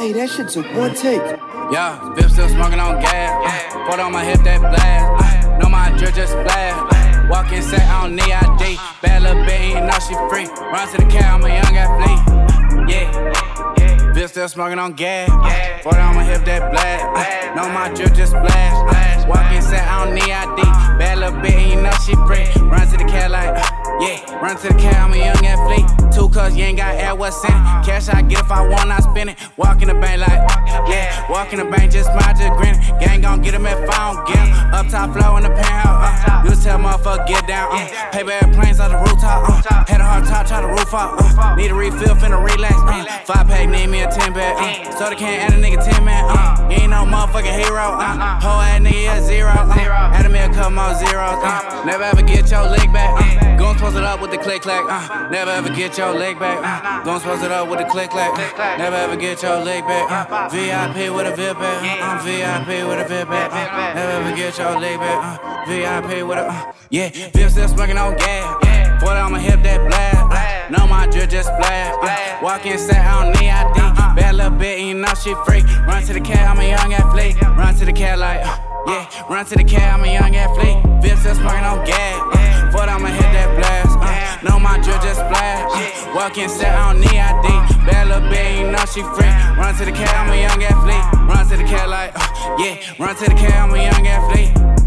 Hey, that shit took one take. Yeah, Vip still smoking on gas. Put on my hip that blast. Know my drip just blast. Walk in, say I don't need ID. Bad little bitch, ain't know she free. Run to the car, I'm a young athlete. Yeah. Vip still smoking on gas. Put on my hip that blast. Know my drip just blast. Walk in, say I don't need ID. Bad little bitch, ain't know she free. Run to the car like, uh, yeah. Run to the car, I'm a young what's in it? Cash I get if I want, I spend it. Walk in the bank like, yeah. Walk in the bank, just smile, just grin. Gang gon' get him if I don't get him. Up top flow in the penthouse. Uh. You tell motherfucker get down. Uh. Paper airplanes on the rooftop. Uh. Had a hard top, try to roof out. Uh. Need a refill, finna relax. Uh. Five pack, need me a 10 pack. Uh. So they can't add a nigga 10 man. Uh. You ain't no motherfucking hero. Uh. Whole ass nigga, a zero. Uh. Add me a couple more zeros. Uh. Never ever get your leg back. Uh. Gon' supposed it up with the click clack. Uh. Never ever get your leg back. Uh. Gon' supposed it up with the click clack. Uh. Never ever get your leg back. Uh. VIP with a VIP. Uh. I'm VIP with a VIP. Uh. Never ever get your leg back. Uh. VIP with a uh. yeah. VIP still smoking on gas. Boy, I'ma hip that blast. Uh. Know my drip just blast. Uh. Walk in, I don't need ID. Bad little bitch, you know she freak. Run to the cat, I'm a young athlete. Run to the cat like. Uh. Yeah, run to the cat, I'm a young athlete. VIP still smoking on gas. Uh, Foot, I'ma hit walk in, say I need ID. Bad little bitch, you know she free. Run to the cat, I'm a young athlete. Run to the cat like, uh, yeah. Run to the cat, I'm a young athlete.